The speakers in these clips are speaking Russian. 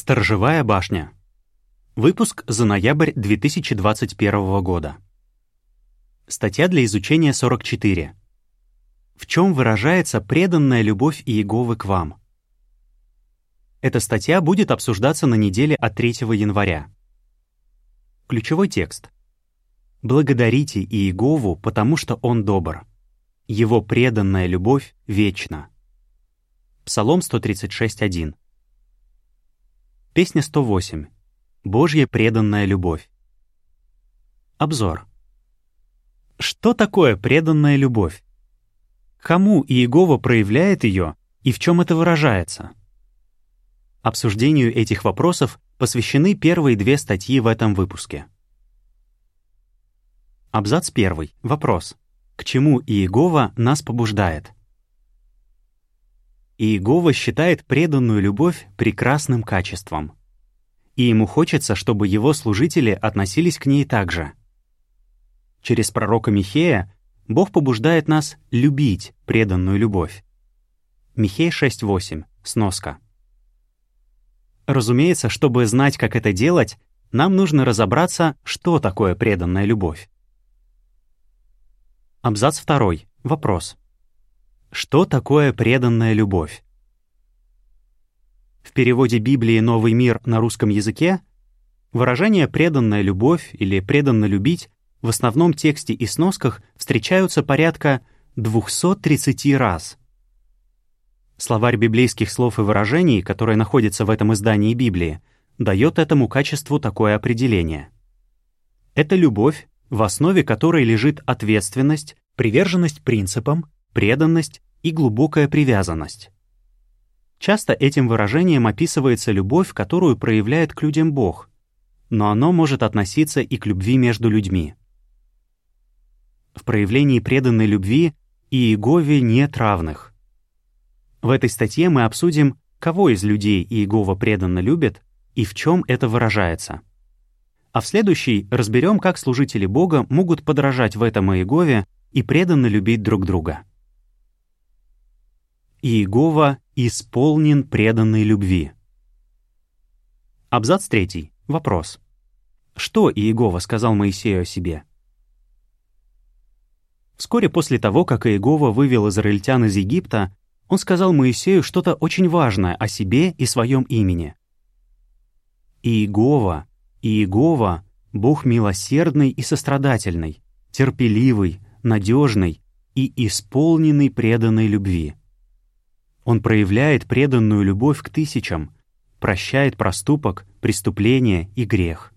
Сторожевая башня. Выпуск за ноябрь 2021 года. Статья для изучения 44. В чем выражается преданная любовь Иеговы к вам? Эта статья будет обсуждаться на неделе от 3 января. Ключевой текст. «Благодарите Иегову, потому что Он добр. Его преданная любовь вечна». Псалом 136.1. Песня 108. Божья преданная любовь. Обзор. Что такое преданная любовь? Кому Иегова проявляет ее и в чем это выражается? Обсуждению этих вопросов посвящены первые две статьи в этом выпуске. Абзац первый. Вопрос. К чему Иегова нас побуждает? Иегова считает преданную любовь прекрасным качеством. И ему хочется, чтобы его служители относились к ней так же. Через пророка Михея Бог побуждает нас любить преданную любовь. Михей 6.8. Сноска. Разумеется, чтобы знать, как это делать, нам нужно разобраться, что такое преданная любовь. Абзац 2. Вопрос. Что такое преданная любовь? В переводе Библии «Новый мир» на русском языке выражение «преданная любовь» или «преданно любить» в основном тексте и сносках встречаются порядка 230 раз. Словарь библейских слов и выражений, который находится в этом издании Библии, дает этому качеству такое определение. Это любовь, в основе которой лежит ответственность, приверженность принципам, преданность и глубокая привязанность. Часто этим выражением описывается любовь, которую проявляет к людям Бог, но оно может относиться и к любви между людьми. В проявлении преданной любви Иегове нет равных. В этой статье мы обсудим, кого из людей Иегова преданно любит и в чем это выражается. А в следующей разберем, как служители Бога могут подражать в этом Иегове и преданно любить друг друга. Иегова исполнен преданной любви. Абзац 3. Вопрос. Что Иегова сказал Моисею о себе? Вскоре после того, как Иегова вывел израильтян из Египта, он сказал Моисею что-то очень важное о себе и своем имени. Иегова, Иегова, Бог милосердный и сострадательный, терпеливый, надежный и исполненный преданной любви. Он проявляет преданную любовь к тысячам, прощает проступок, преступление и грех.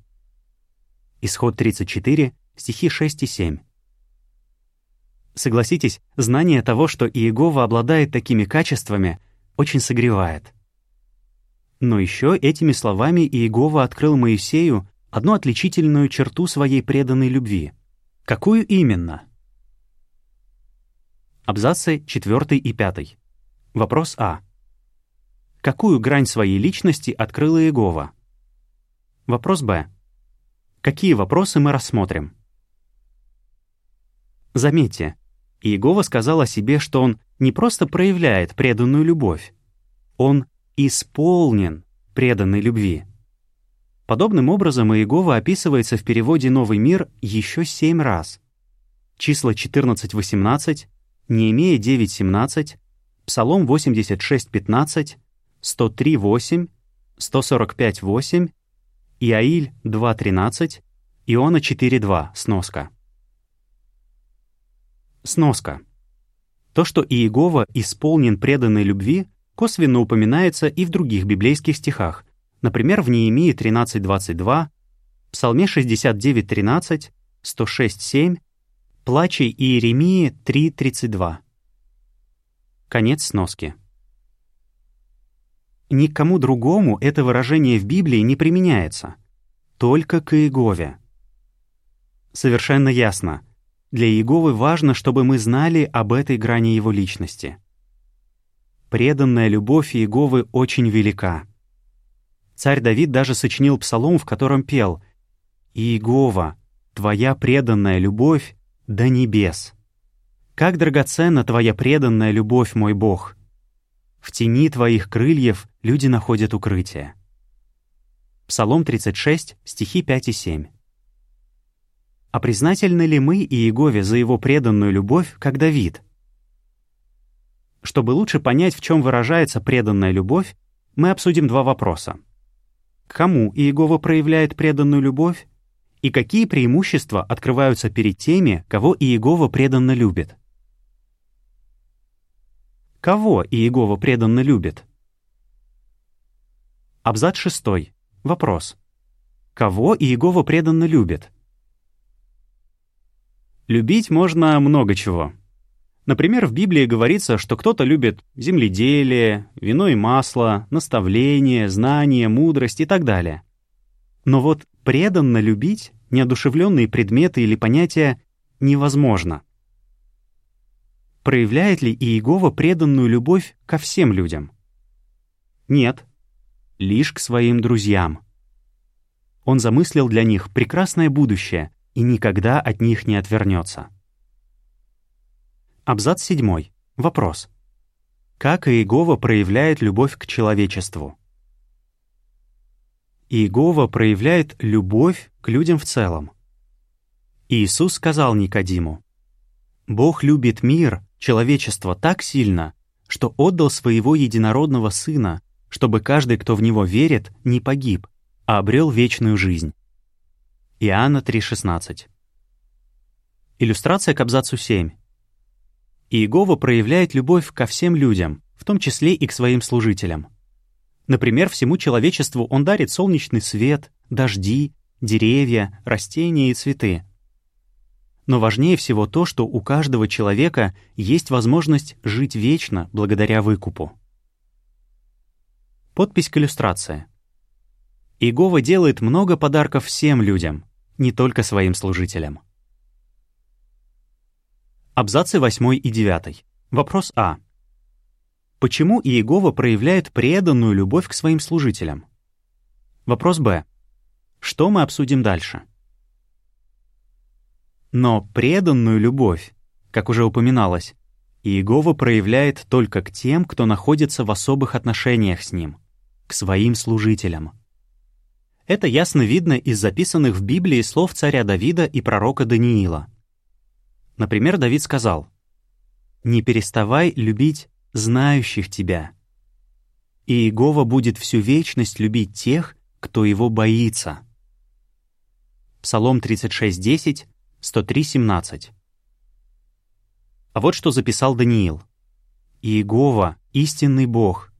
Исход 34, стихи 6 и 7. Согласитесь, знание того, что Иегова обладает такими качествами, очень согревает. Но еще этими словами Иегова открыл Моисею одну отличительную черту своей преданной любви. Какую именно? Абзацы 4 и 5. Вопрос А. Какую грань своей личности открыла Иегова? Вопрос Б. Какие вопросы мы рассмотрим? Заметьте, Иегова сказал о себе, что он не просто проявляет преданную любовь, он исполнен преданной любви. Подобным образом Иегова описывается в переводе «Новый мир» еще семь раз. Числа 14-18, Неемея 9-17, Псалом 86.15, 103.8, 145.8, Иаиль 2.13, Иона 4.2, сноска. Сноска. То, что Иегова исполнен преданной любви, косвенно упоминается и в других библейских стихах, например, в Неемии 13.22, Псалме 69.13, 106.7, Плаче Иеремии 3.32. Конец сноски. Никому другому это выражение в Библии не применяется, только к Иегове. Совершенно ясно, для Иеговы важно, чтобы мы знали об этой грани его личности. Преданная любовь Иеговы очень велика. Царь Давид даже сочинил псалом, в котором пел «Иегова, твоя преданная любовь до небес». Как драгоценна Твоя преданная любовь, мой Бог! В тени Твоих крыльев люди находят укрытие. Псалом 36, стихи 5 и 7. А признательны ли мы Иегове за его преданную любовь, как Давид? Чтобы лучше понять, в чем выражается преданная любовь, мы обсудим два вопроса. Кому Иегова проявляет преданную любовь? И какие преимущества открываются перед теми, кого Иегова преданно любит? Кого Иегова преданно любит? Абзац 6. Вопрос. Кого Иегова преданно любит? Любить можно много чего. Например, в Библии говорится, что кто-то любит земледелие, вино и масло, наставление, знание, мудрость и так далее. Но вот преданно любить неодушевленные предметы или понятия невозможно. Проявляет ли Иегова преданную любовь ко всем людям? Нет, лишь к своим друзьям. Он замыслил для них прекрасное будущее и никогда от них не отвернется. Абзац 7. Вопрос. Как Иегова проявляет любовь к человечеству? Иегова проявляет любовь к людям в целом. Иисус сказал Никодиму, «Бог любит мир, человечество так сильно, что отдал своего единородного Сына, чтобы каждый, кто в Него верит, не погиб, а обрел вечную жизнь. Иоанна 3,16. Иллюстрация к абзацу 7. Иегова проявляет любовь ко всем людям, в том числе и к своим служителям. Например, всему человечеству он дарит солнечный свет, дожди, деревья, растения и цветы. Но важнее всего то, что у каждого человека есть возможность жить вечно благодаря выкупу. Подпись к иллюстрации. Иегова делает много подарков всем людям, не только своим служителям. Абзацы 8 и 9. Вопрос А. Почему Иегова проявляет преданную любовь к своим служителям? Вопрос Б. Что мы обсудим дальше? Но преданную любовь, как уже упоминалось, Иегова проявляет только к тем, кто находится в особых отношениях с Ним к своим служителям. Это ясно видно из записанных в Библии слов царя Давида и пророка Даниила. Например, Давид сказал, «Не переставай любить знающих тебя, Иегова будет всю вечность любить тех, кто его боится». Псалом 36.10, 103.17. А вот что записал Даниил. «Иегова — истинный Бог,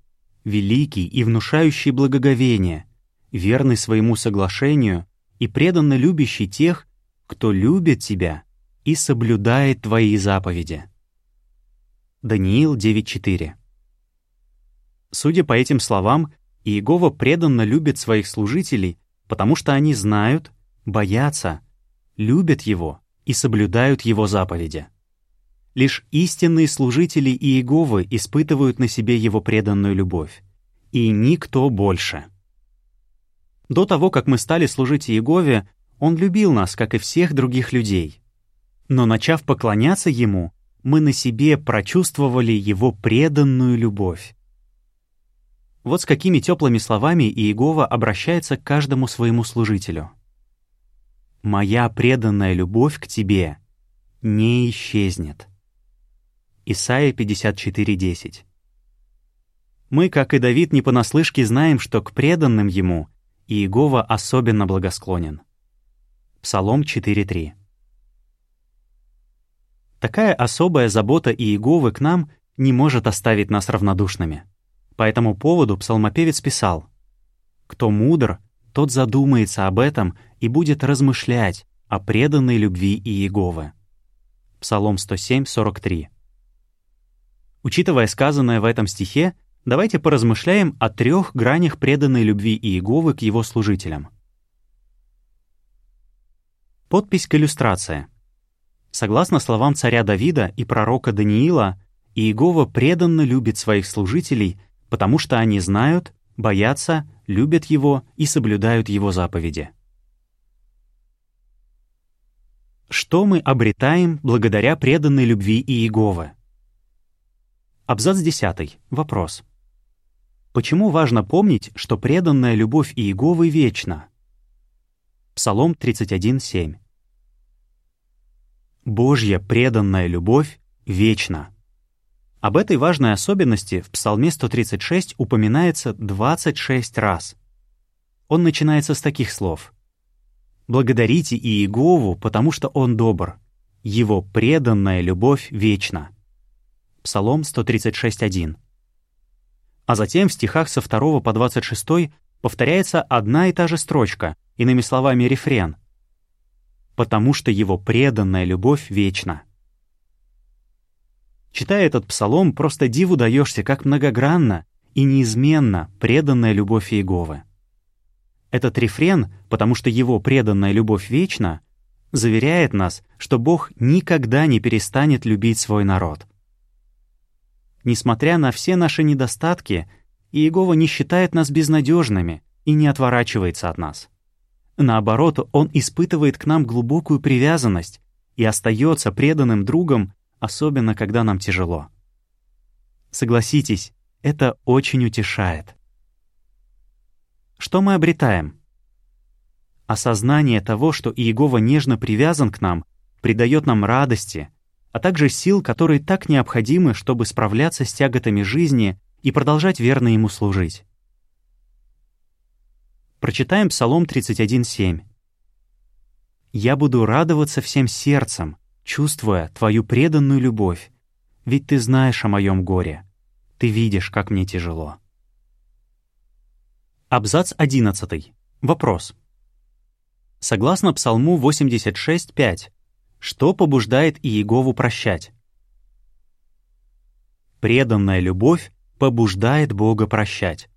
великий и внушающий благоговение, верный своему соглашению и преданно любящий тех, кто любит тебя и соблюдает твои заповеди. Даниил 9.4 Судя по этим словам, Иегова преданно любит своих служителей, потому что они знают, боятся, любят Его и соблюдают Его заповеди. Лишь истинные служители Иеговы испытывают на себе его преданную любовь. И никто больше. До того, как мы стали служить Иегове, Он любил нас, как и всех других людей. Но начав поклоняться Ему, мы на себе прочувствовали Его преданную любовь. Вот с какими теплыми словами Иегова обращается к каждому своему служителю. «Моя преданная любовь к тебе не исчезнет». Исайя 54.10. Мы, как и Давид, не понаслышке знаем, что к преданным ему Иегова особенно благосклонен. Псалом 4.3. Такая особая забота Иеговы к нам не может оставить нас равнодушными. По этому поводу псалмопевец писал «Кто мудр, тот задумается об этом и будет размышлять о преданной любви Иеговы». Псалом 107, 43. Учитывая сказанное в этом стихе, давайте поразмышляем о трех гранях преданной любви Иеговы к его служителям. Подпись к иллюстрации. Согласно словам царя Давида и пророка Даниила, Иегова преданно любит своих служителей, потому что они знают, боятся, любят его и соблюдают его заповеди. Что мы обретаем благодаря преданной любви Иеговы? Абзац 10. Вопрос. Почему важно помнить, что преданная любовь Иеговы вечна? Псалом 31.7 Божья преданная любовь вечна. Об этой важной особенности в Псалме 136 упоминается 26 раз. Он начинается с таких слов. «Благодарите Иегову, потому что Он добр. Его преданная любовь вечна». Псалом 136.1. А затем в стихах со 2 по 26 повторяется одна и та же строчка, иными словами рефрен. «Потому что его преданная любовь вечна». Читая этот псалом, просто диву даешься, как многогранно и неизменно преданная любовь Иеговы. Этот рефрен, потому что его преданная любовь вечна, заверяет нас, что Бог никогда не перестанет любить свой народ. Несмотря на все наши недостатки, Иегова не считает нас безнадежными и не отворачивается от нас. Наоборот, Он испытывает к нам глубокую привязанность и остается преданным другом, особенно когда нам тяжело. Согласитесь, это очень утешает. Что мы обретаем? Осознание того, что Иегова нежно привязан к нам, придает нам радости, а также сил, которые так необходимы, чтобы справляться с тяготами жизни и продолжать верно ему служить. Прочитаем Псалом 31.7. «Я буду радоваться всем сердцем, чувствуя твою преданную любовь, ведь ты знаешь о моем горе, ты видишь, как мне тяжело». Абзац 11. Вопрос. Согласно Псалму 86.5, что побуждает Иегову прощать? Преданная любовь побуждает Бога прощать.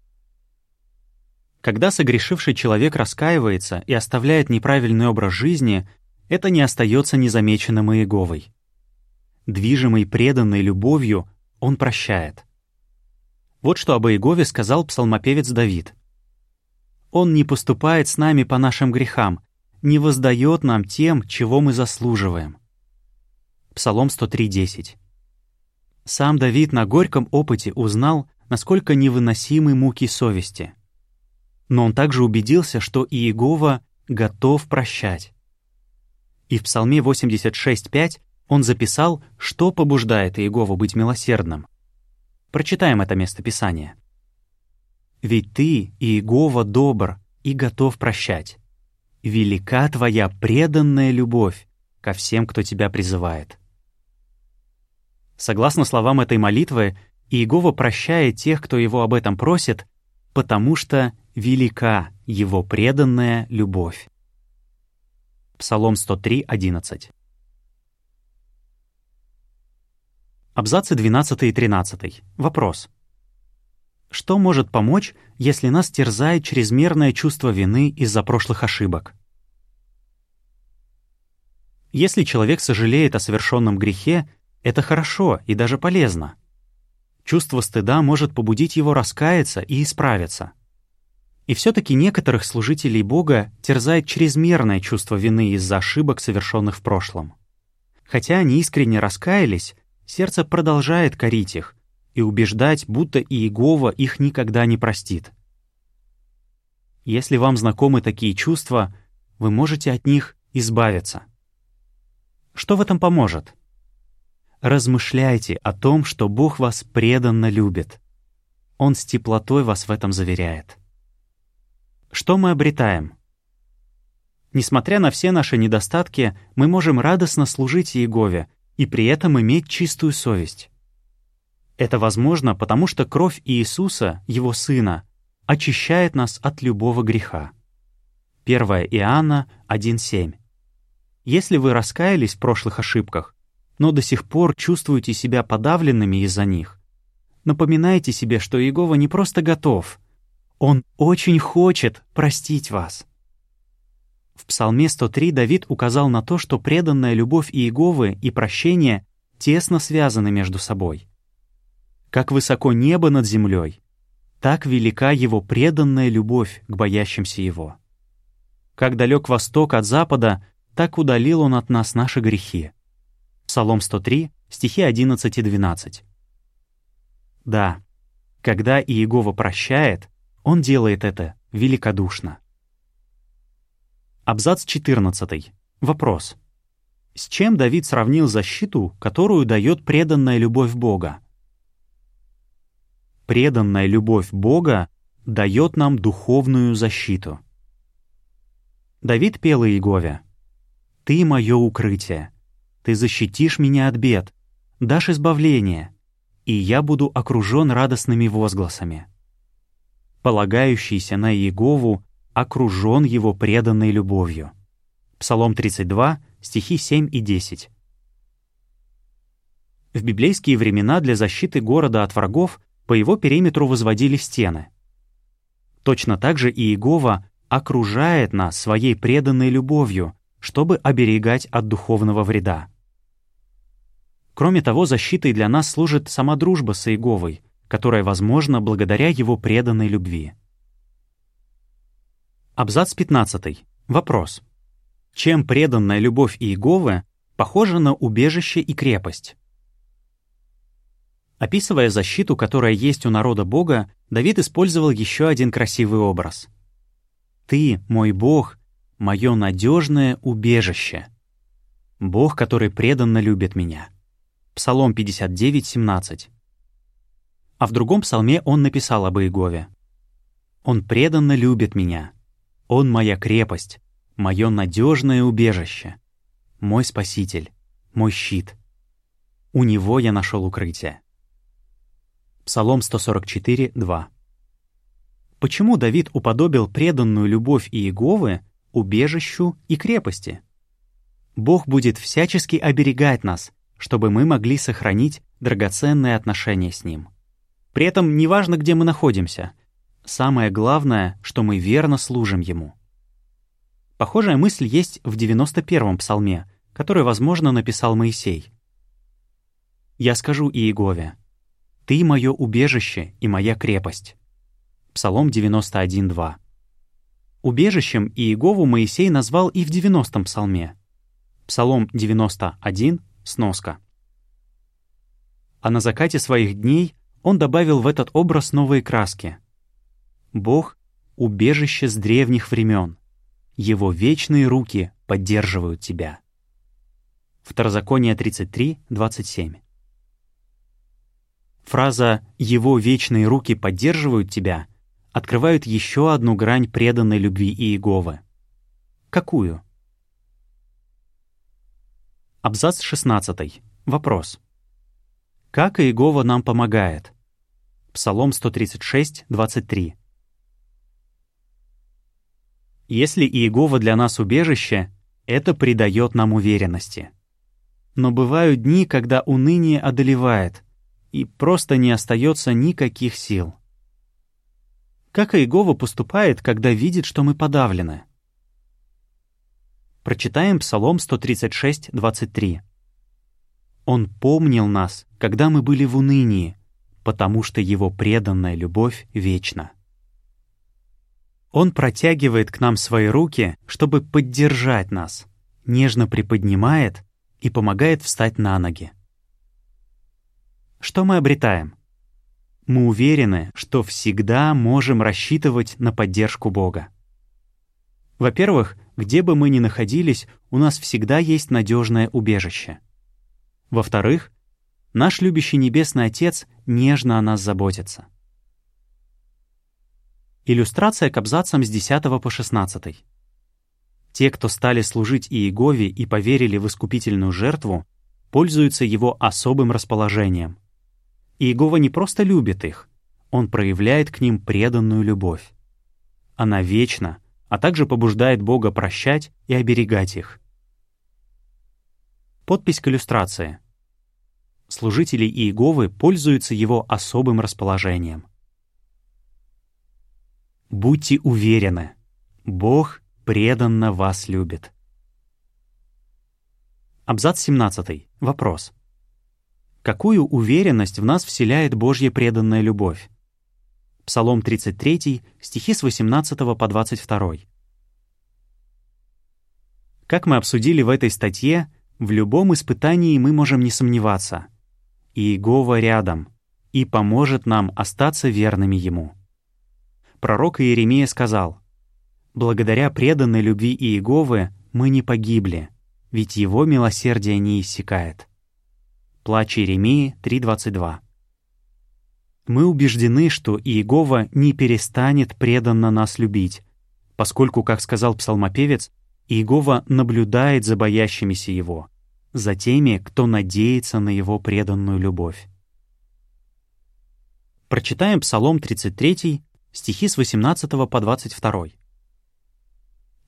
Когда согрешивший человек раскаивается и оставляет неправильный образ жизни, это не остается незамеченным Иеговой. Движимый преданной любовью, он прощает. Вот что об Иегове сказал псалмопевец Давид. «Он не поступает с нами по нашим грехам, не воздает нам тем, чего мы заслуживаем. Псалом 103.10. Сам Давид на горьком опыте узнал, насколько невыносимы муки совести. Но он также убедился, что Иегова готов прощать. И в Псалме 86.5 он записал, что побуждает Иегову быть милосердным. Прочитаем это место Писания. «Ведь ты, Иегова, добр и готов прощать велика твоя преданная любовь ко всем, кто тебя призывает». Согласно словам этой молитвы, Иегова прощает тех, кто его об этом просит, потому что велика его преданная любовь. Псалом 103, 11. Абзацы 12 и 13. Вопрос. Что может помочь, если нас терзает чрезмерное чувство вины из-за прошлых ошибок? Если человек сожалеет о совершенном грехе, это хорошо и даже полезно. Чувство стыда может побудить его раскаяться и исправиться. И все-таки некоторых служителей Бога терзает чрезмерное чувство вины из-за ошибок, совершенных в прошлом. Хотя они искренне раскаялись, сердце продолжает корить их, и убеждать, будто Иегова их никогда не простит. Если вам знакомы такие чувства, вы можете от них избавиться. Что в этом поможет? Размышляйте о том, что Бог вас преданно любит. Он с теплотой вас в этом заверяет. Что мы обретаем? Несмотря на все наши недостатки, мы можем радостно служить Иегове и при этом иметь чистую совесть. Это возможно, потому что кровь Иисуса, Его Сына, очищает нас от любого греха. 1 Иоанна 1.7. Если вы раскаялись в прошлых ошибках, но до сих пор чувствуете себя подавленными из-за них, напоминайте себе, что Иегова не просто готов, Он очень хочет простить вас. В Псалме 103 Давид указал на то, что преданная любовь Иеговы и прощение тесно связаны между собой. Как высоко небо над землей, так велика его преданная любовь к боящимся его. Как далек восток от запада, так удалил он от нас наши грехи. Псалом 103, стихи 11 и 12. Да, Когда Иегова прощает, Он делает это великодушно. Абзац 14. Вопрос. С чем Давид сравнил защиту, которую дает преданная любовь Бога? Преданная любовь Бога дает нам духовную защиту. Давид пел Иегове. «Ты — мое укрытие. Ты защитишь меня от бед, дашь избавление, и я буду окружен радостными возгласами». Полагающийся на Иегову окружен его преданной любовью. Псалом 32, стихи 7 и 10. В библейские времена для защиты города от врагов по его периметру возводили стены. Точно так же Иегова окружает нас своей преданной любовью, чтобы оберегать от духовного вреда. Кроме того, защитой для нас служит сама дружба с Иеговой, которая возможна благодаря его преданной любви. Абзац 15. Вопрос. Чем преданная любовь Иеговы похожа на убежище и крепость? Описывая защиту, которая есть у народа Бога, Давид использовал еще один красивый образ. «Ты, мой Бог, мое надежное убежище. Бог, который преданно любит меня». Псалом 59, 17. А в другом псалме он написал об Иегове. «Он преданно любит меня. Он моя крепость, мое надежное убежище, мой спаситель, мой щит. У него я нашел укрытие». Псалом 144, 2. Почему Давид уподобил преданную любовь Иеговы убежищу и крепости? Бог будет всячески оберегать нас, чтобы мы могли сохранить драгоценные отношения с Ним. При этом неважно, где мы находимся, самое главное, что мы верно служим Ему. Похожая мысль есть в 91-м псалме, который, возможно, написал Моисей. «Я скажу Иегове, «Ты — мое убежище и моя крепость». Псалом 91.2. Убежищем Иегову Моисей назвал и в 90-м псалме. Псалом 91, сноска. А на закате своих дней он добавил в этот образ новые краски. Бог — убежище с древних времен. Его вечные руки поддерживают тебя. Второзаконие 33, 27. Фраза «Его вечные руки поддерживают тебя» открывают еще одну грань преданной любви Иеговы. Какую? Абзац 16. Вопрос. Как Иегова нам помогает? Псалом 136, 23. Если Иегова для нас убежище, это придает нам уверенности. Но бывают дни, когда уныние одолевает, и просто не остается никаких сил. Как Иегова поступает, когда видит, что мы подавлены? Прочитаем Псалом 136, 23. «Он помнил нас, когда мы были в унынии, потому что Его преданная любовь вечна». Он протягивает к нам свои руки, чтобы поддержать нас, нежно приподнимает и помогает встать на ноги. Что мы обретаем? Мы уверены, что всегда можем рассчитывать на поддержку Бога. Во-первых, где бы мы ни находились, у нас всегда есть надежное убежище. Во-вторых, наш любящий Небесный Отец нежно о нас заботится. Иллюстрация к абзацам с 10 по 16. Те, кто стали служить Иегове и поверили в искупительную жертву, пользуются его особым расположением — Иегова не просто любит их, он проявляет к ним преданную любовь. Она вечна, а также побуждает Бога прощать и оберегать их. Подпись к иллюстрации. Служители Иеговы пользуются его особым расположением. Будьте уверены, Бог преданно вас любит. Абзац 17. Вопрос. Какую уверенность в нас вселяет Божья преданная любовь? Псалом 33, стихи с 18 по 22. Как мы обсудили в этой статье, в любом испытании мы можем не сомневаться. Иегова рядом, и поможет нам остаться верными Ему. Пророк Иеремия сказал, «Благодаря преданной любви Иеговы мы не погибли, ведь Его милосердие не иссякает». Плач Иеремии 3.22 Мы убеждены, что Иегова не перестанет преданно нас любить, поскольку, как сказал псалмопевец, Иегова наблюдает за боящимися Его, за теми, кто надеется на Его преданную любовь. Прочитаем Псалом 33, стихи с 18 по 22.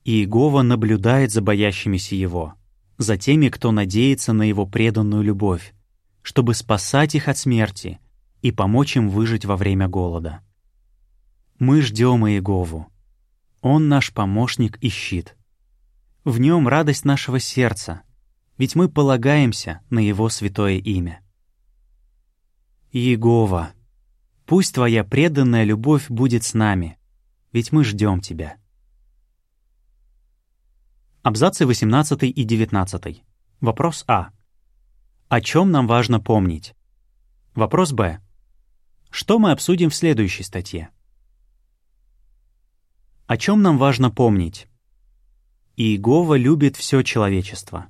«Иегова наблюдает за боящимися Его, за теми, кто надеется на Его преданную любовь, чтобы спасать их от смерти и помочь им выжить во время голода. Мы ждем Иегову. Он наш помощник и щит. В нем радость нашего сердца, ведь мы полагаемся на Его святое имя. Иегова, Пусть Твоя преданная любовь будет с нами, ведь мы ждем Тебя. Абзацы 18 и 19. Вопрос А. О чем нам важно помнить? Вопрос Б. Что мы обсудим в следующей статье? О чем нам важно помнить? Иегова любит все человечество.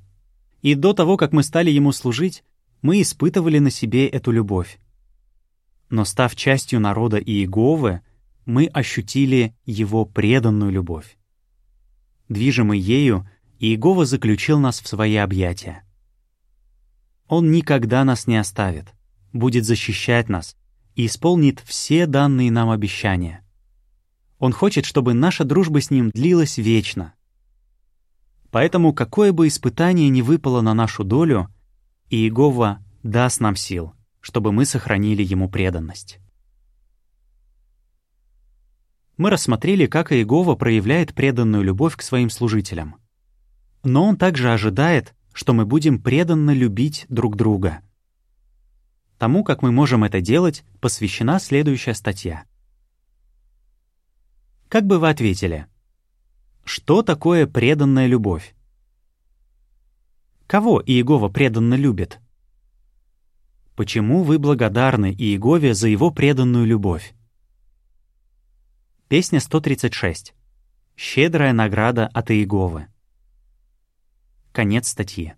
И до того, как мы стали Ему служить, мы испытывали на себе эту любовь но став частью народа Иеговы, мы ощутили его преданную любовь. Движимый ею, Иегова заключил нас в свои объятия. Он никогда нас не оставит, будет защищать нас и исполнит все данные нам обещания. Он хочет, чтобы наша дружба с ним длилась вечно. Поэтому, какое бы испытание ни выпало на нашу долю, Иегова даст нам сил, чтобы мы сохранили ему преданность. Мы рассмотрели, как Иегова проявляет преданную любовь к своим служителям. Но он также ожидает, что мы будем преданно любить друг друга. Тому, как мы можем это делать, посвящена следующая статья. Как бы вы ответили? Что такое преданная любовь? Кого Иегова преданно любит? Почему вы благодарны Иегове за его преданную любовь? Песня 136. Щедрая награда от Иеговы. Конец статьи.